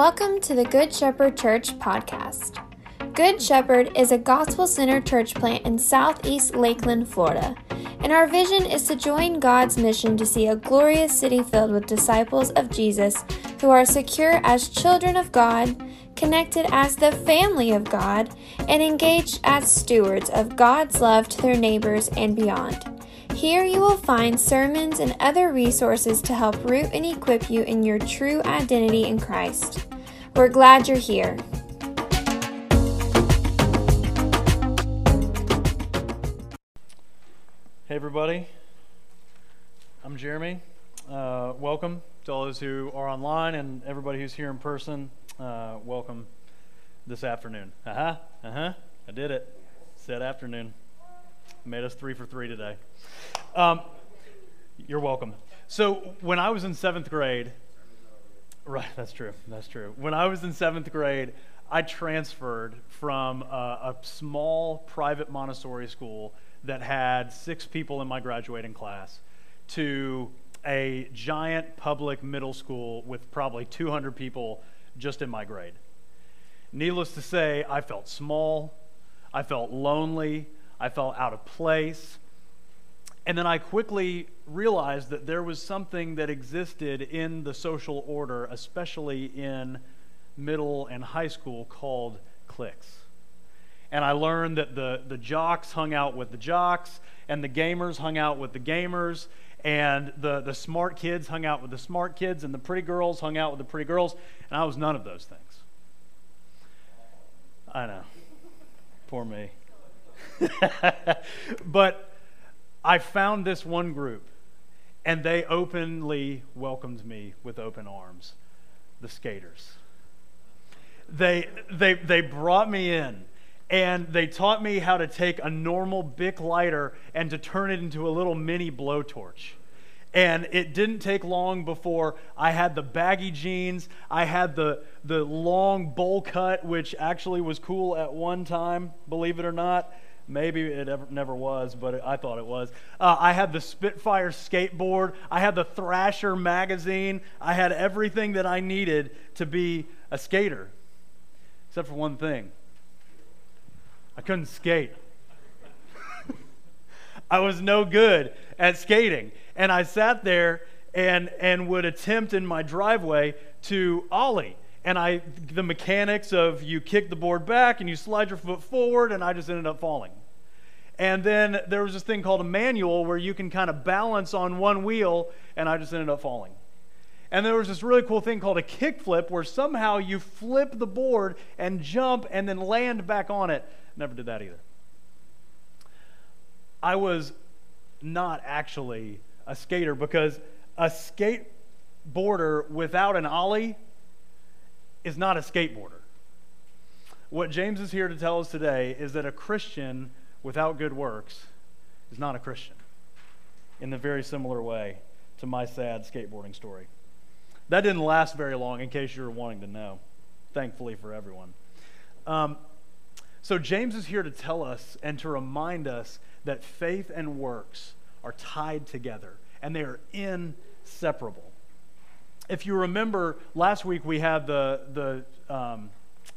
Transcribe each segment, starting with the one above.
Welcome to the Good Shepherd Church podcast. Good Shepherd is a gospel centered church plant in southeast Lakeland, Florida, and our vision is to join God's mission to see a glorious city filled with disciples of Jesus who are secure as children of God, connected as the family of God, and engaged as stewards of God's love to their neighbors and beyond. Here you will find sermons and other resources to help root and equip you in your true identity in Christ. We're glad you're here. Hey, everybody. I'm Jeremy. Uh, welcome to all those who are online and everybody who's here in person. Uh, welcome this afternoon. Uh huh. Uh huh. I did it. Said afternoon. Made us three for three today. Um, you're welcome. So, when I was in seventh grade, right, that's true. That's true. When I was in seventh grade, I transferred from a, a small private Montessori school that had six people in my graduating class to a giant public middle school with probably 200 people just in my grade. Needless to say, I felt small, I felt lonely, I felt out of place. And then I quickly realized that there was something that existed in the social order, especially in middle and high school, called cliques. And I learned that the, the jocks hung out with the jocks, and the gamers hung out with the gamers, and the, the smart kids hung out with the smart kids, and the pretty girls hung out with the pretty girls, and I was none of those things. I know. Poor me. but I found this one group, and they openly welcomed me with open arms the skaters. They, they, they brought me in and they taught me how to take a normal Bic lighter and to turn it into a little mini blowtorch. And it didn't take long before I had the baggy jeans. I had the, the long bowl cut, which actually was cool at one time, believe it or not. Maybe it ever, never was, but I thought it was. Uh, I had the Spitfire skateboard. I had the Thrasher magazine. I had everything that I needed to be a skater, except for one thing I couldn't skate. I was no good at skating. And I sat there and, and would attempt in my driveway to ollie and I the mechanics of you kick the board back and you slide your foot forward, and I just ended up falling. And then there was this thing called a manual where you can kind of balance on one wheel, and I just ended up falling. And there was this really cool thing called a kickflip where somehow you flip the board and jump and then land back on it. Never did that either. I was not actually a skater because a skateboarder without an ollie is not a skateboarder. What James is here to tell us today is that a Christian without good works is not a Christian, in the very similar way to my sad skateboarding story. That didn't last very long, in case you were wanting to know, thankfully for everyone. Um, so, James is here to tell us and to remind us that faith and works are tied together and they are inseparable. If you remember, last week we had the, the, um,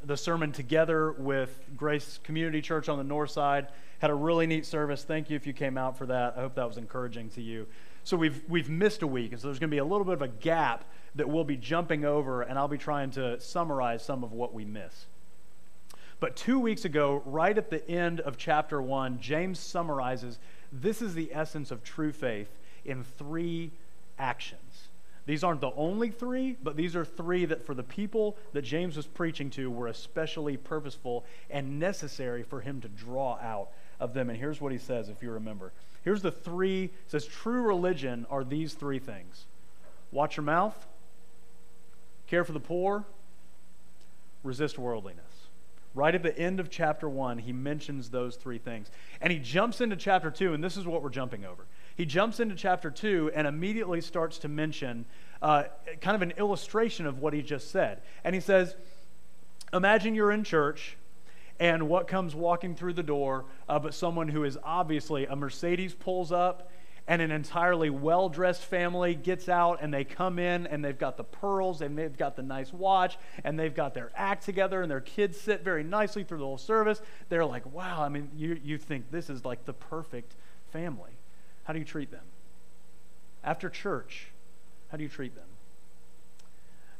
the sermon together with Grace Community Church on the north side had a really neat service. Thank you if you came out for that. I hope that was encouraging to you. So we've, we've missed a week, and so there's going to be a little bit of a gap that we'll be jumping over, and I'll be trying to summarize some of what we miss. But two weeks ago, right at the end of chapter one, James summarizes this is the essence of true faith in three actions. These aren't the only three, but these are three that for the people that James was preaching to were especially purposeful and necessary for him to draw out of them. And here's what he says, if you remember. Here's the three, says, true religion are these three things watch your mouth, care for the poor, resist worldliness. Right at the end of chapter one, he mentions those three things. And he jumps into chapter two, and this is what we're jumping over. He jumps into chapter two and immediately starts to mention uh, kind of an illustration of what he just said. And he says, Imagine you're in church and what comes walking through the door uh, but someone who is obviously a Mercedes pulls up and an entirely well dressed family gets out and they come in and they've got the pearls and they've got the nice watch and they've got their act together and their kids sit very nicely through the whole service. They're like, wow, I mean, you, you think this is like the perfect family. How do you treat them? After church, how do you treat them?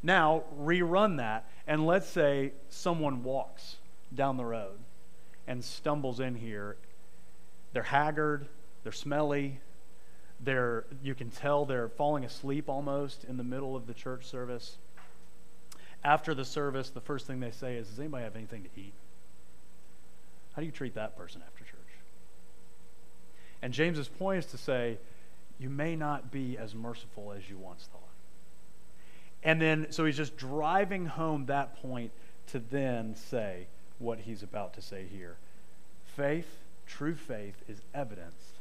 Now, rerun that, and let's say someone walks down the road and stumbles in here. They're haggard, they're smelly, they're, you can tell they're falling asleep almost in the middle of the church service. After the service, the first thing they say is, Does anybody have anything to eat? How do you treat that person after church? And James's point is to say, You may not be as merciful as you once thought. And then, so he's just driving home that point to then say what he's about to say here. Faith, true faith, is evidenced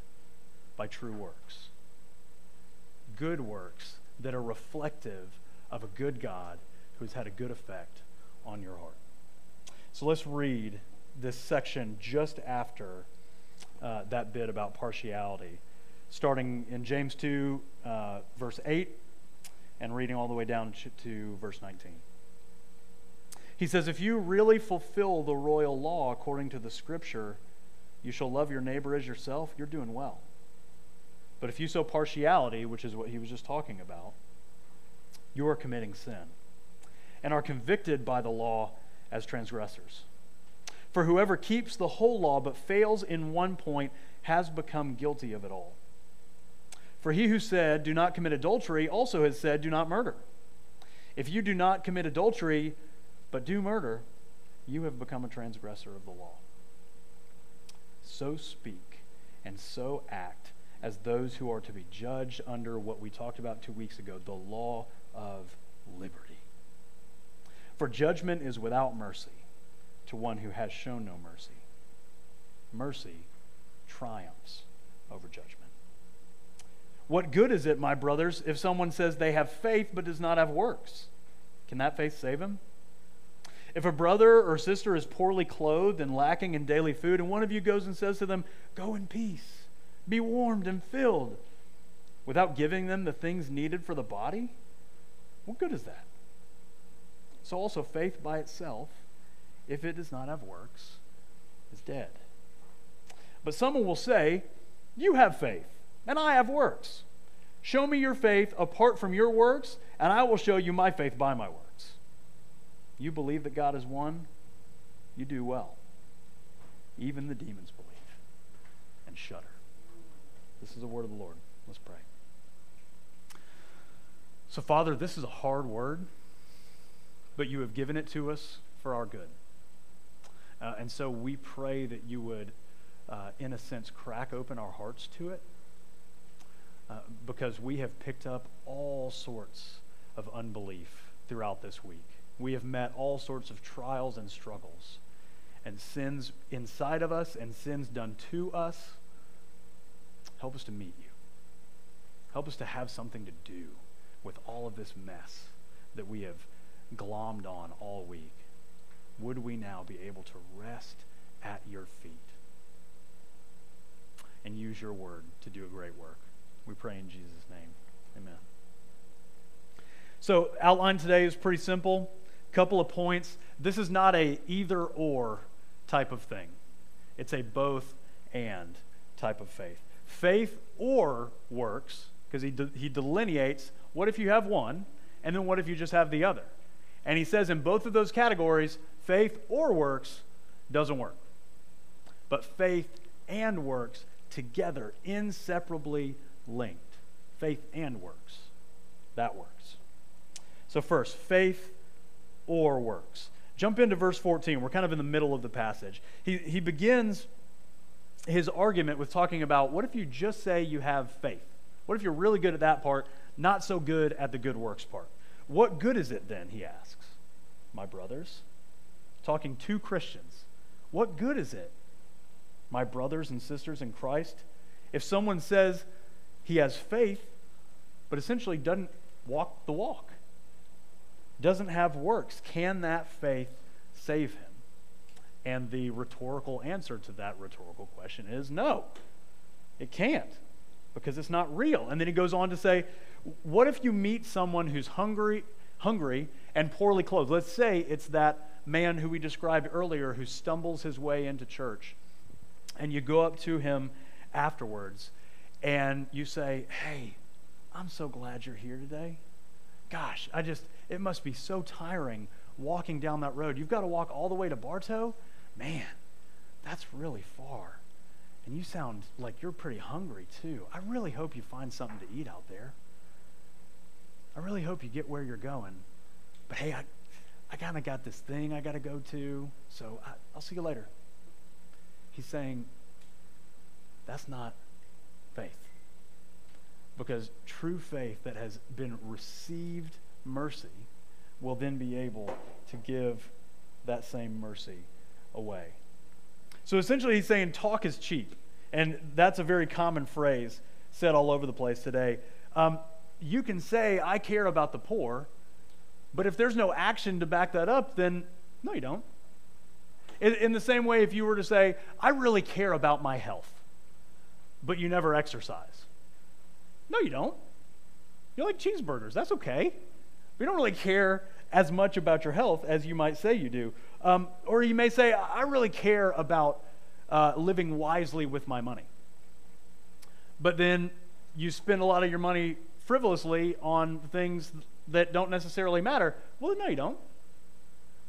by true works good works that are reflective of a good God who's had a good effect on your heart. So let's read this section just after uh, that bit about partiality, starting in James 2, uh, verse 8, and reading all the way down to verse 19. He says, If you really fulfill the royal law according to the scripture, you shall love your neighbor as yourself, you're doing well. But if you sow partiality, which is what he was just talking about, you are committing sin and are convicted by the law as transgressors. For whoever keeps the whole law but fails in one point has become guilty of it all. For he who said, Do not commit adultery, also has said, Do not murder. If you do not commit adultery but do murder, you have become a transgressor of the law. So speak and so act as those who are to be judged under what we talked about two weeks ago the law of liberty. For judgment is without mercy to one who has shown no mercy. Mercy triumphs over judgment. What good is it, my brothers, if someone says they have faith but does not have works? Can that faith save him? If a brother or sister is poorly clothed and lacking in daily food, and one of you goes and says to them, Go in peace be warmed and filled without giving them the things needed for the body? What good is that? So, also, faith by itself, if it does not have works, is dead. But someone will say, You have faith, and I have works. Show me your faith apart from your works, and I will show you my faith by my works. You believe that God is one, you do well. Even the demons believe and shudder. This is the word of the Lord. Let's pray. So, Father, this is a hard word, but you have given it to us for our good. Uh, and so we pray that you would, uh, in a sense, crack open our hearts to it uh, because we have picked up all sorts of unbelief throughout this week. We have met all sorts of trials and struggles and sins inside of us and sins done to us Help us to meet you. Help us to have something to do with all of this mess that we have glommed on all week. Would we now be able to rest at your feet and use your word to do a great work? We pray in Jesus' name. Amen. So, outline today is pretty simple. Couple of points. This is not a either or type of thing. It's a both and type of faith faith or works, because he, de- he delineates what if you have one, and then what if you just have the other. And he says in both of those categories, faith or works doesn't work. But faith and works together, inseparably linked. Faith and works. That works. So, first, faith or works. Jump into verse 14. We're kind of in the middle of the passage. He, he begins his argument with talking about what if you just say you have faith? What if you're really good at that part, not so good at the good works part? What good is it then, he asks. My brothers, talking to Christians, what good is it, my brothers and sisters in Christ, if someone says he has faith, but essentially doesn't walk the walk, doesn't have works? Can that faith save him? And the rhetorical answer to that rhetorical question is no, it can't. Because it's not real. And then he goes on to say, what if you meet someone who's hungry, hungry and poorly clothed? Let's say it's that man who we described earlier who stumbles his way into church. And you go up to him afterwards and you say, Hey, I'm so glad you're here today. Gosh, I just, it must be so tiring walking down that road. You've got to walk all the way to Bartow? Man, that's really far. And you sound like you're pretty hungry too. I really hope you find something to eat out there. I really hope you get where you're going. But hey, I, I kind of got this thing I got to go to, so I, I'll see you later. He's saying, that's not faith. Because true faith that has been received mercy will then be able to give that same mercy away. So essentially, he's saying talk is cheap. And that's a very common phrase said all over the place today. Um, you can say, I care about the poor, but if there's no action to back that up, then no, you don't. In, in the same way, if you were to say, I really care about my health, but you never exercise, no, you don't. You like cheeseburgers. That's okay. But you don't really care as much about your health as you might say you do. Um, or you may say, I really care about uh, living wisely with my money. But then you spend a lot of your money frivolously on things that don't necessarily matter. Well, no, you don't.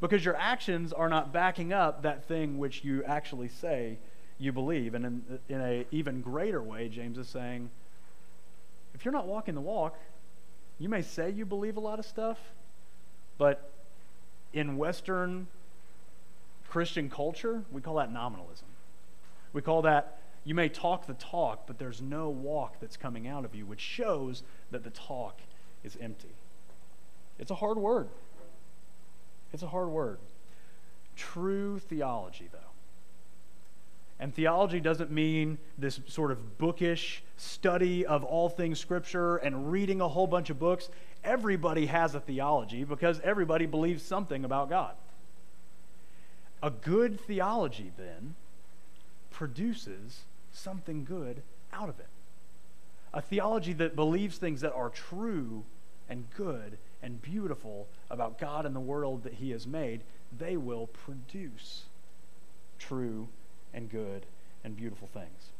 Because your actions are not backing up that thing which you actually say you believe. And in, in an even greater way, James is saying, if you're not walking the walk, you may say you believe a lot of stuff, but in Western Christian culture, we call that nominalism. We call that you may talk the talk, but there's no walk that's coming out of you, which shows that the talk is empty. It's a hard word. It's a hard word. True theology, though. And theology doesn't mean this sort of bookish study of all things Scripture and reading a whole bunch of books. Everybody has a theology because everybody believes something about God. A good theology, then, produces something good out of it. A theology that believes things that are true and good and beautiful about God and the world that He has made, they will produce true and good and beautiful things.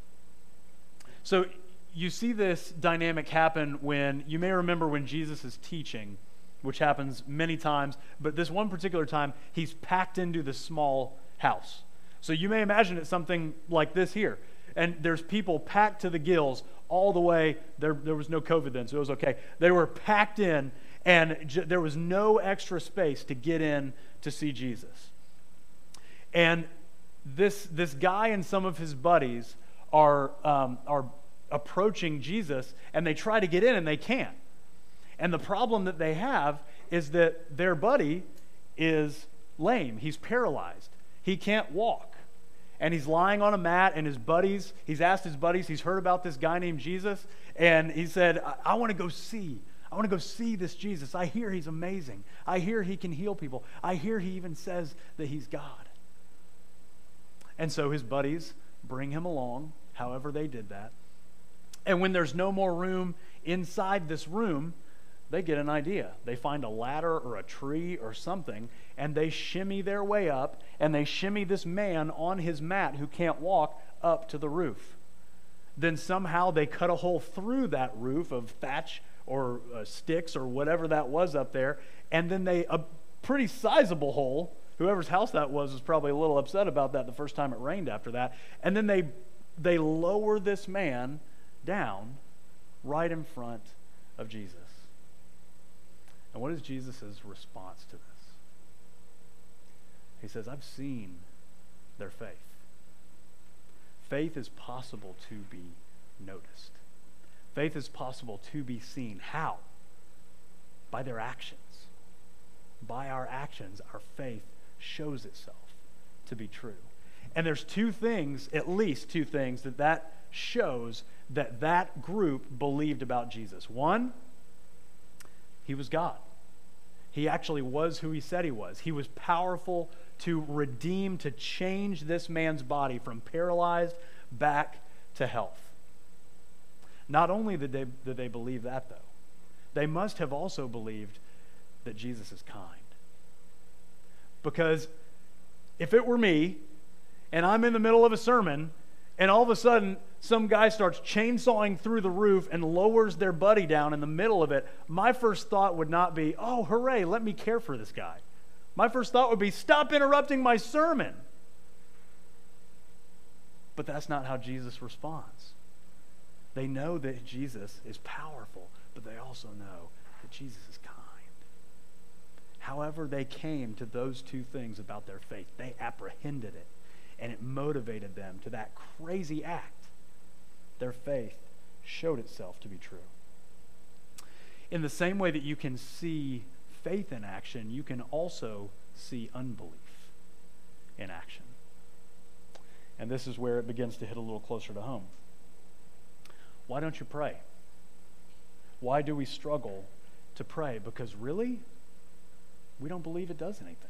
So you see this dynamic happen when you may remember when Jesus is teaching, which happens many times, but this one particular time, he's packed into the small house. So you may imagine it's something like this here. And there's people packed to the gills all the way. There, there was no COVID then, so it was okay. They were packed in, and j- there was no extra space to get in to see Jesus. And this, this guy and some of his buddies are, um, are approaching Jesus and they try to get in and they can't. And the problem that they have is that their buddy is lame, he's paralyzed, he can't walk. And he's lying on a mat, and his buddies, he's asked his buddies, he's heard about this guy named Jesus, and he said, I, I want to go see. I want to go see this Jesus. I hear he's amazing. I hear he can heal people. I hear he even says that he's God. And so his buddies bring him along, however, they did that. And when there's no more room inside this room, they get an idea. They find a ladder or a tree or something, and they shimmy their way up, and they shimmy this man on his mat who can't walk up to the roof. Then somehow they cut a hole through that roof of thatch or uh, sticks or whatever that was up there, and then they, a pretty sizable hole, whoever's house that was was probably a little upset about that the first time it rained after that. And then they they lower this man down right in front of Jesus. And what is Jesus' response to this? He says, I've seen their faith. Faith is possible to be noticed. Faith is possible to be seen. How? By their actions. By our actions, our faith shows itself to be true. And there's two things, at least two things, that that shows that that group believed about Jesus. One, he was God. He actually was who he said he was. He was powerful to redeem, to change this man's body from paralyzed back to health. Not only did they, did they believe that, though, they must have also believed that Jesus is kind. Because if it were me and I'm in the middle of a sermon and all of a sudden some guy starts chainsawing through the roof and lowers their buddy down in the middle of it, my first thought would not be, oh, hooray, let me care for this guy. My first thought would be, stop interrupting my sermon. But that's not how Jesus responds. They know that Jesus is powerful, but they also know that Jesus is kind. However, they came to those two things about their faith. They apprehended it, and it motivated them to that crazy act. Their faith showed itself to be true. In the same way that you can see faith in action, you can also see unbelief in action. And this is where it begins to hit a little closer to home. Why don't you pray? Why do we struggle to pray? Because really, we don't believe it does anything.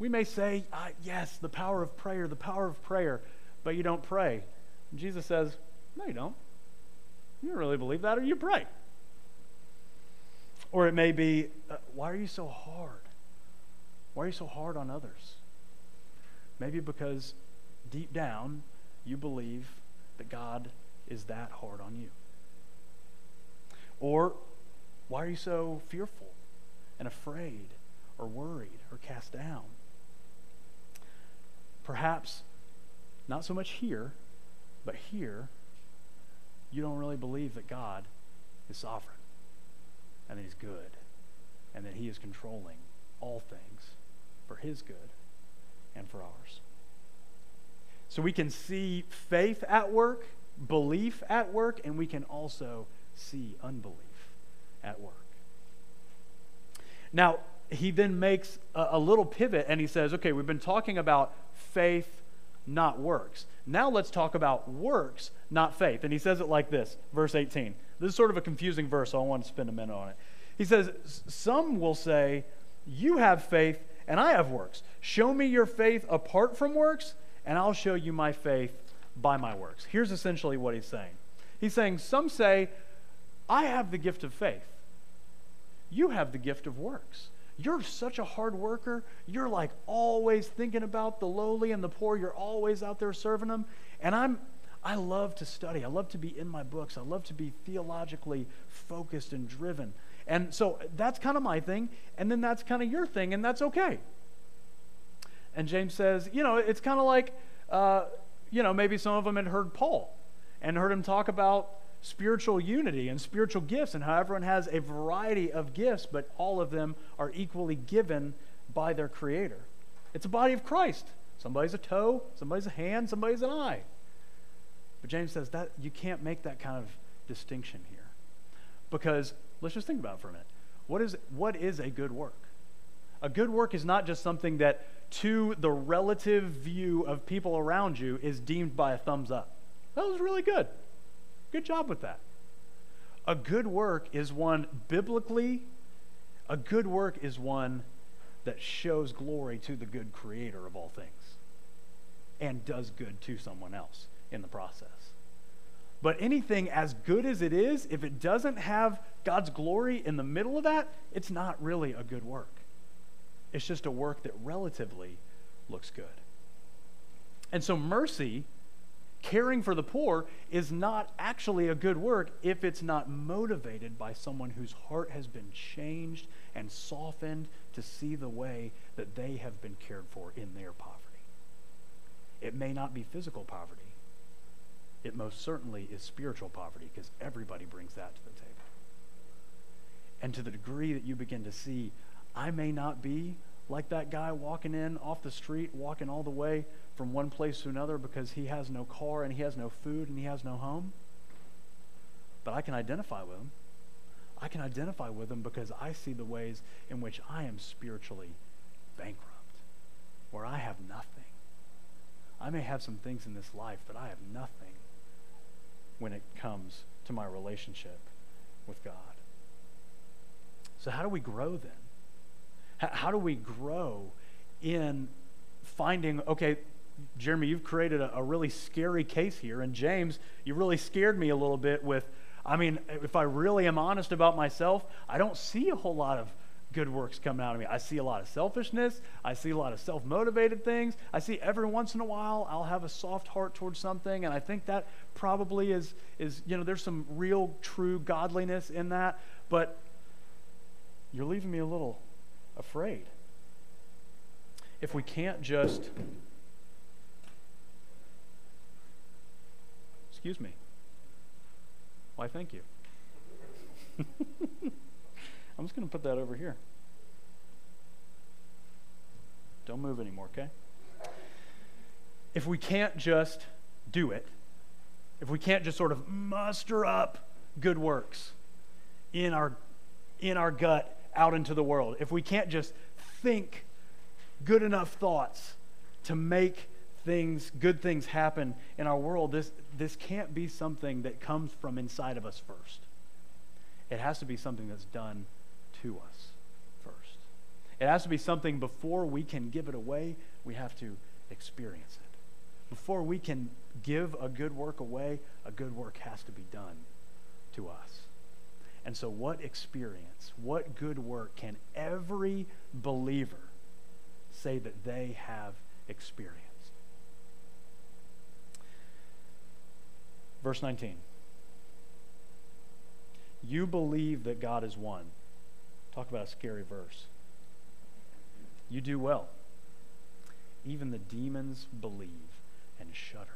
We may say, ah, yes, the power of prayer, the power of prayer, but you don't pray. And Jesus says, no, you don't. You don't really believe that, or you pray. Or it may be, uh, why are you so hard? Why are you so hard on others? Maybe because deep down you believe that God is that hard on you. Or why are you so fearful and afraid or worried or cast down? Perhaps not so much here, but here, you don't really believe that God is sovereign and that He's good and that He is controlling all things for His good and for ours. So we can see faith at work, belief at work, and we can also see unbelief at work. Now, he then makes a, a, little pivot and he says, okay, we've been talking about faith, not works. Now let's talk about works, not faith. And he says it like this, verse 18. This is sort of a confusing verse, so I want to spend a minute on it. He says, Some will say, You have faith and I have works. Show me your faith apart from works, and I'll show you my faith by my works. Here's essentially what he's saying He's saying, Some say, I have the gift of faith. You have the gift of works. You're such a hard worker. You're like always thinking about the lowly and the poor. You're always out there serving them. And I'm I love to study. I love to be in my books. I love to be theologically focused and driven. And so that's kind of my thing. And then that's kind of your thing, and that's okay. And James says, you know, it's kind of like, uh, you know, maybe some of them had heard Paul and heard him talk about spiritual unity and spiritual gifts and how everyone has a variety of gifts, but all of them are equally given by their Creator. It's a body of Christ. Somebody's a toe, somebody's a hand, somebody's an eye. But James says that you can't make that kind of distinction here. Because let's just think about it for a minute. What is, what is a good work? A good work is not just something that, to the relative view of people around you, is deemed by a thumbs up. That was really good. Good job with that. A good work is one biblically, a good work is one that shows glory to the good creator of all things and does good to someone else in the process. But anything as good as it is, if it doesn't have God's glory in the middle of that, it's not really a good work. It's just a work that relatively looks good. And so mercy caring for the poor is not actually a good work if it's not motivated by someone whose heart has been changed and softened to see the way that they have been cared for in their poverty. It may not be physical poverty, it most certainly is spiritual poverty because everybody brings that to the table. And to the degree that you begin to see, I may not be like that guy walking in off the street, walking all the way from one place to another because he has no car and he has no food and he has no home. But I can identify with him. I can identify with him because I see the ways in which I am spiritually bankrupt, where I have nothing. I may have some things in this life, but I have nothing when it comes to my relationship with God. So, how do we grow then? How do we grow in finding, okay, Jeremy, you've created a, a really scary case here. And James, you really scared me a little bit with, I mean, if I really am honest about myself, I don't see a whole lot of good works coming out of me. I see a lot of selfishness. I see a lot of self motivated things. I see every once in a while I'll have a soft heart towards something, and I think that probably is, is you know, there's some real, true godliness in that. But you're leaving me a little afraid. If we can't just. Excuse me. Why, thank you. I'm just going to put that over here. Don't move anymore, okay? If we can't just do it, if we can't just sort of muster up good works in our in our gut out into the world, if we can't just think good enough thoughts to make things good things happen in our world, this this can't be something that comes from inside of us first. It has to be something that's done to us first. It has to be something before we can give it away, we have to experience it. Before we can give a good work away, a good work has to be done to us. And so, what experience, what good work can every believer say that they have experienced? Verse 19. You believe that God is one. Talk about a scary verse. You do well. Even the demons believe and shudder.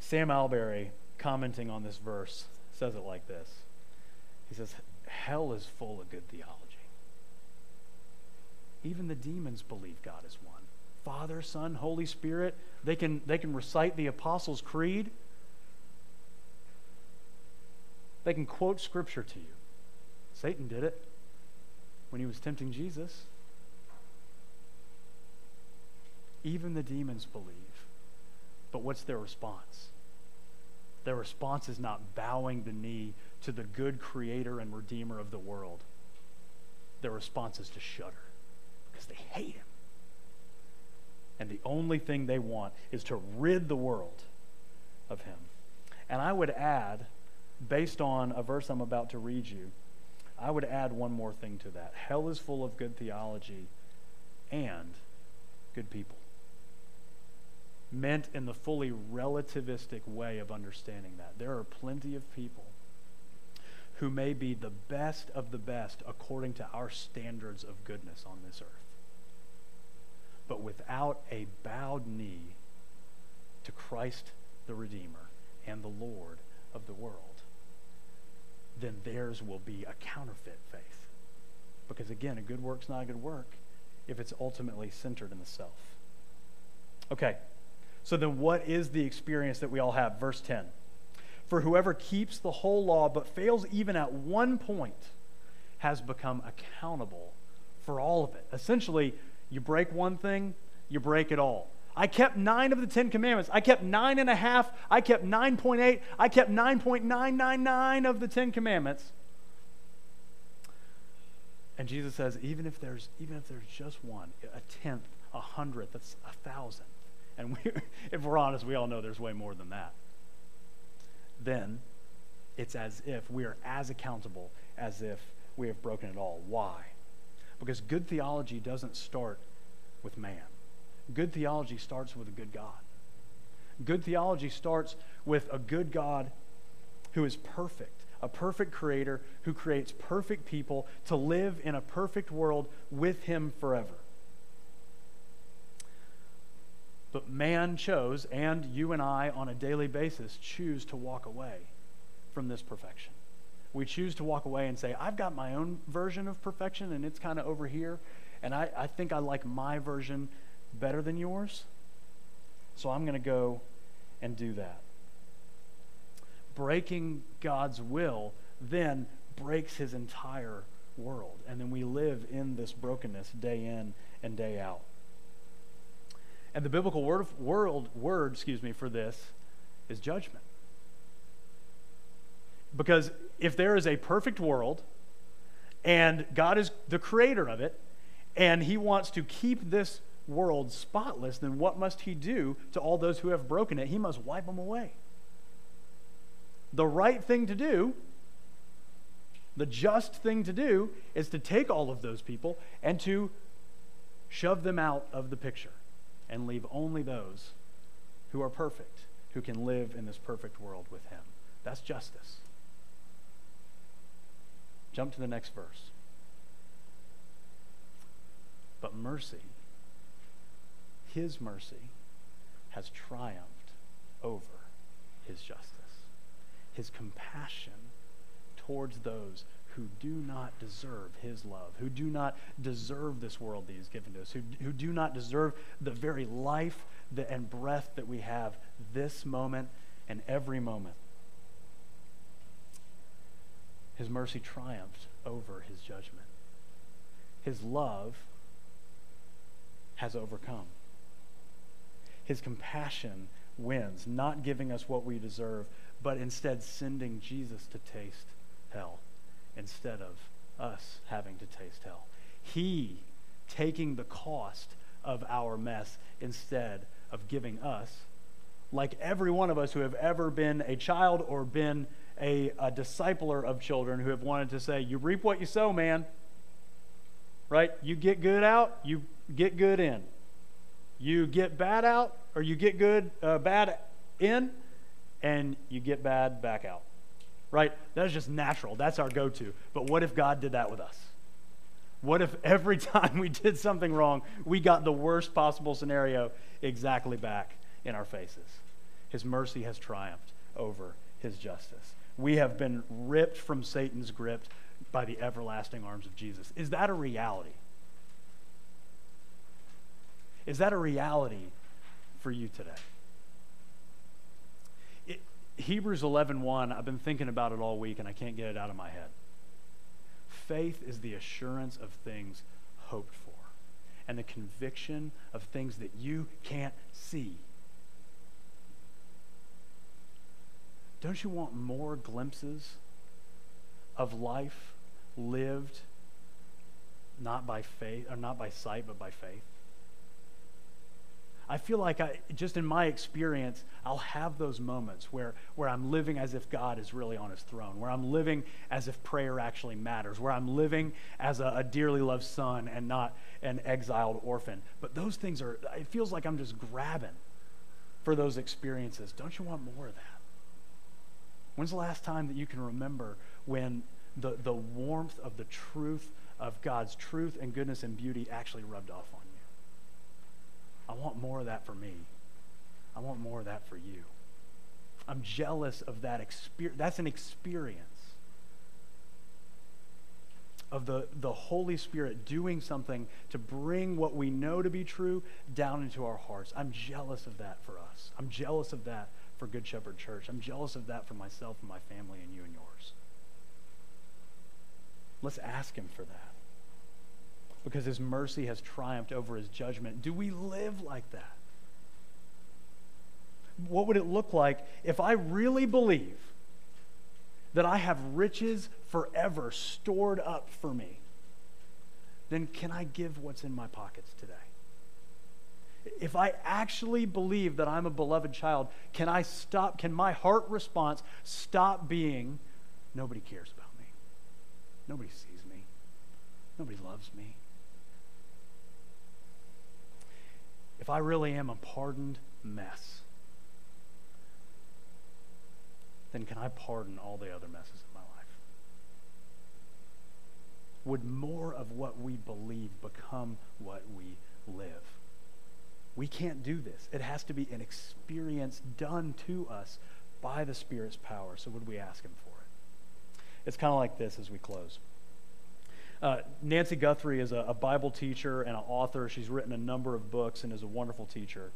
Sam Allberry, commenting on this verse, says it like this He says, Hell is full of good theology. Even the demons believe God is one. Father, Son, Holy Spirit, they can, they can recite the Apostles' Creed. They can quote Scripture to you. Satan did it when he was tempting Jesus. Even the demons believe. But what's their response? Their response is not bowing the knee to the good creator and redeemer of the world. Their response is to shudder because they hate him. And the only thing they want is to rid the world of him. And I would add, based on a verse I'm about to read you, I would add one more thing to that. Hell is full of good theology and good people. Meant in the fully relativistic way of understanding that. There are plenty of people who may be the best of the best according to our standards of goodness on this earth. But without a bowed knee to Christ the Redeemer and the Lord of the world, then theirs will be a counterfeit faith. Because again, a good work's not a good work if it's ultimately centered in the self. Okay, so then what is the experience that we all have? Verse 10. For whoever keeps the whole law but fails even at one point has become accountable for all of it. Essentially, you break one thing, you break it all. I kept nine of the Ten Commandments. I kept nine and a half. I kept 9.8. I kept 9.999 of the Ten Commandments. And Jesus says, even if there's even if there's just one, a tenth, a hundredth, a thousand. And we, if we're honest, we all know there's way more than that. Then it's as if we are as accountable as if we have broken it all. Why? Because good theology doesn't start with man. Good theology starts with a good God. Good theology starts with a good God who is perfect, a perfect creator who creates perfect people to live in a perfect world with him forever. But man chose, and you and I on a daily basis choose to walk away from this perfection. We choose to walk away and say, I've got my own version of perfection, and it's kind of over here, and I, I think I like my version better than yours. So I'm going to go and do that. Breaking God's will then breaks his entire world. And then we live in this brokenness day in and day out. And the biblical word, world, word excuse me, for this is judgment. Because if there is a perfect world and God is the creator of it, and he wants to keep this world spotless, then what must he do to all those who have broken it? He must wipe them away. The right thing to do, the just thing to do, is to take all of those people and to shove them out of the picture and leave only those who are perfect, who can live in this perfect world with him. That's justice. Jump to the next verse. But mercy, his mercy, has triumphed over his justice. His compassion towards those who do not deserve his love, who do not deserve this world that he's given to us, who, who do not deserve the very life that, and breath that we have this moment and every moment. His mercy triumphed over his judgment. His love has overcome. His compassion wins, not giving us what we deserve, but instead sending Jesus to taste hell instead of us having to taste hell. He taking the cost of our mess instead of giving us, like every one of us who have ever been a child or been a, a discipler of children who have wanted to say, You reap what you sow, man. Right? You get good out, you get good in. You get bad out, or you get good, uh, bad in, and you get bad back out. Right? That is just natural. That's our go to. But what if God did that with us? What if every time we did something wrong, we got the worst possible scenario exactly back in our faces? His mercy has triumphed over his justice. We have been ripped from Satan's grip by the everlasting arms of Jesus. Is that a reality? Is that a reality for you today? Hebrews 11:1, 1, I've been thinking about it all week and I can't get it out of my head. Faith is the assurance of things hoped for and the conviction of things that you can't see. Don't you want more glimpses of life lived not by faith or not by sight but by faith? I feel like I just in my experience, I'll have those moments where, where I'm living as if God is really on his throne, where I'm living as if prayer actually matters, where I'm living as a, a dearly loved son and not an exiled orphan. But those things are, it feels like I'm just grabbing for those experiences. Don't you want more of that? When's the last time that you can remember when the, the warmth of the truth of God's truth and goodness and beauty actually rubbed off on you? I want more of that for me. I want more of that for you. I'm jealous of that experience. That's an experience of the, the Holy Spirit doing something to bring what we know to be true down into our hearts. I'm jealous of that for us. I'm jealous of that for Good Shepherd Church. I'm jealous of that for myself and my family and you and yours. Let's ask Him for that because his mercy has triumphed over his judgment. Do we live like that? What would it look like if I really believe that I have riches forever stored up for me? Then can I give what's in my pockets today? If I actually believe that I'm a beloved child, can I stop? Can my heart response stop being, nobody cares about me? Nobody sees me. Nobody loves me. If I really am a pardoned mess, then can I pardon all the other messes in my life? Would more of what we believe become what we live? We can't do this. It has to be an experience done to us by the Spirit's power. So, would we ask Him for it? It's kind of like this as we close. Uh, Nancy Guthrie is a, a, Bible teacher and an author. She's written a number of books and is a wonderful teacher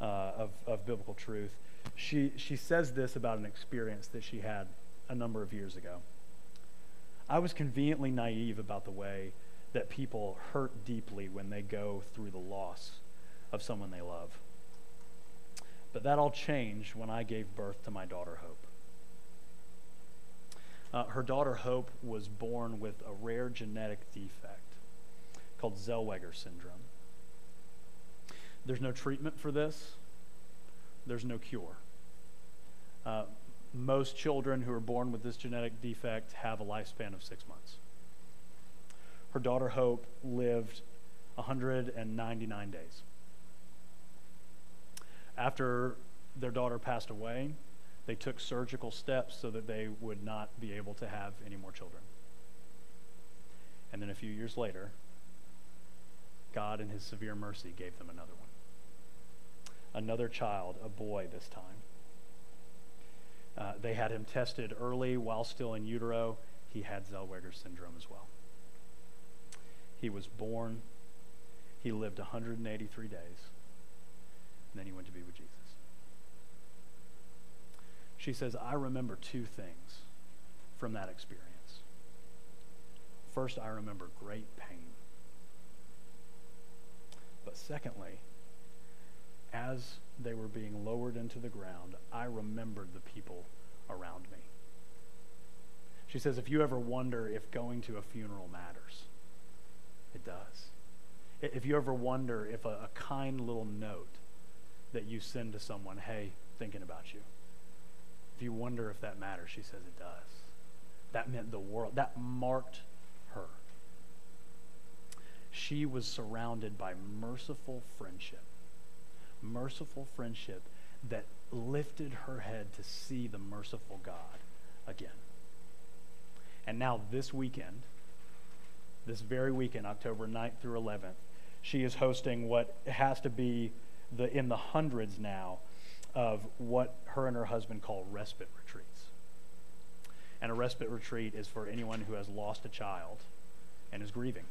uh, of, of biblical truth. She, she says this about an experience that she had a number of years ago. I was conveniently naive about the way that people hurt deeply when they go through the loss of someone they love. But that all changed when I gave birth to my daughter, Hope. Uh, her daughter Hope was born with a rare genetic defect called Zellweger syndrome. There's no treatment for this, there's no cure. Uh, most children who are born with this genetic defect have a lifespan of six months. Her daughter Hope lived 199 days. After their daughter passed away, they took surgical steps so that they would not be able to have any more children. And then a few years later, God, in His severe mercy, gave them another one. Another child, a boy this time. Uh, they had him tested early while still in utero. He had Zellweger syndrome as well. He was born. He lived 183 days. And then he went to be with Jesus. She says, I remember two things from that experience. First, I remember great pain. But secondly, as they were being lowered into the ground, I remembered the people around me. She says, if you ever wonder if going to a funeral matters, it does. If you ever wonder if a, a kind little note that you send to someone, hey, thinking about you, if you wonder if that matters, she says it does. That meant the world. That marked her. She was surrounded by merciful friendship merciful friendship that lifted her head to see the merciful God again. And now, this weekend, this very weekend, October 9th through 11th, she is hosting what has to be the, in the hundreds now of what her and her husband call respite retreats. And a respite retreat is for anyone who has lost a child and is grieving.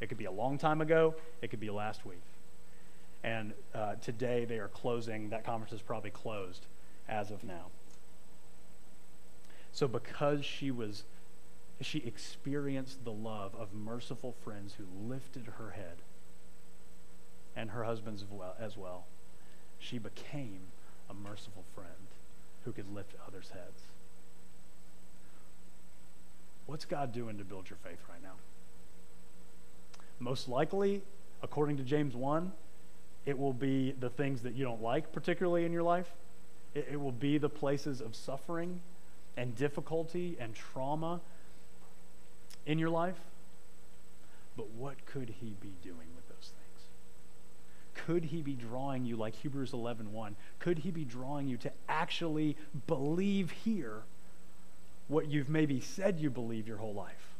It could be a long time ago, it could be last week. And uh, today they are closing. That conference is probably closed as of now. So because she was, she experienced the love of merciful friends who lifted her head, and her husband's as well, as well she became a merciful friend who could lift others' heads. What's God doing to build your faith right now? Most likely, according to James 1, it will be the things that you don't like, particularly in your life. It, it will be the places of suffering and difficulty and trauma in your life. But what could he be doing? Could he be drawing you like Hebrews 11:1? 1? Could he be drawing you to actually believe here what you've maybe said you believe your whole life?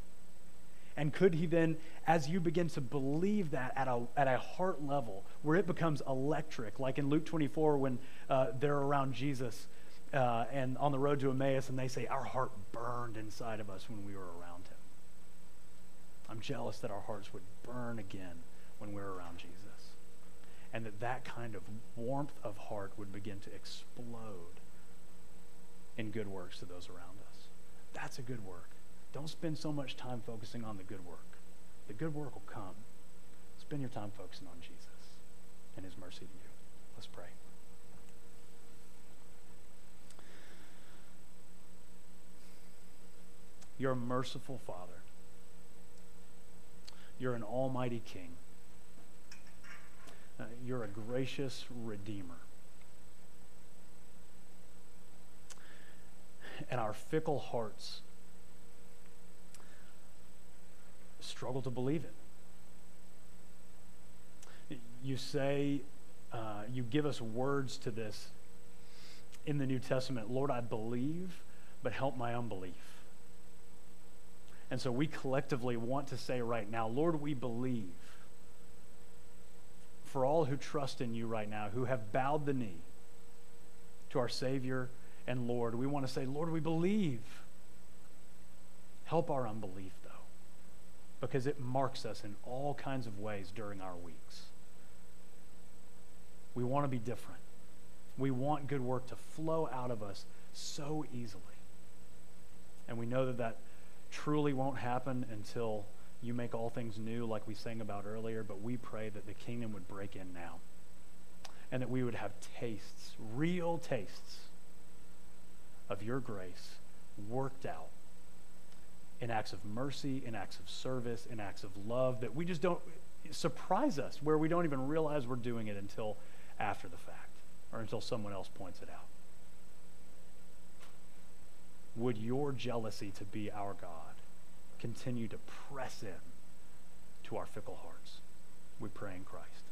And could he then, as you begin to believe that at a, at a heart level, where it becomes electric, like in Luke 24 when uh, they're around Jesus uh, and on the road to Emmaus, and they say, Our heart burned inside of us when we were around him. I'm jealous that our hearts would burn again when we're around Jesus. And that that kind of warmth of heart would begin to explode in good works to those around us. That's a good work. Don't spend so much time focusing on the good work. The good work will come. Spend your time focusing on Jesus and his mercy to you. Let's pray. You're a merciful Father. You're an almighty King. Uh, you're a gracious Redeemer. And our fickle hearts struggle to believe it. You say, uh, you give us words to this in the New Testament Lord, I believe, but help my unbelief. And so we collectively want to say right now, Lord, we believe. For all who trust in you right now, who have bowed the knee to our Savior and Lord, we want to say, Lord, we believe. Help our unbelief though, because it marks us in all kinds of ways during our weeks. We want to be different. We want good work to flow out of us so easily. And we know that that truly won't happen until you make all things new, like we sang about earlier, but we pray that the kingdom would break in now and that we would have tastes, real tastes of your grace worked out in acts of mercy, in acts of service, in acts of love that we just don't surprise us where we don't even realize we're doing it until after the fact or until someone else points it out. Would your jealousy to be our God continue to press in to our fickle hearts. We pray in Christ.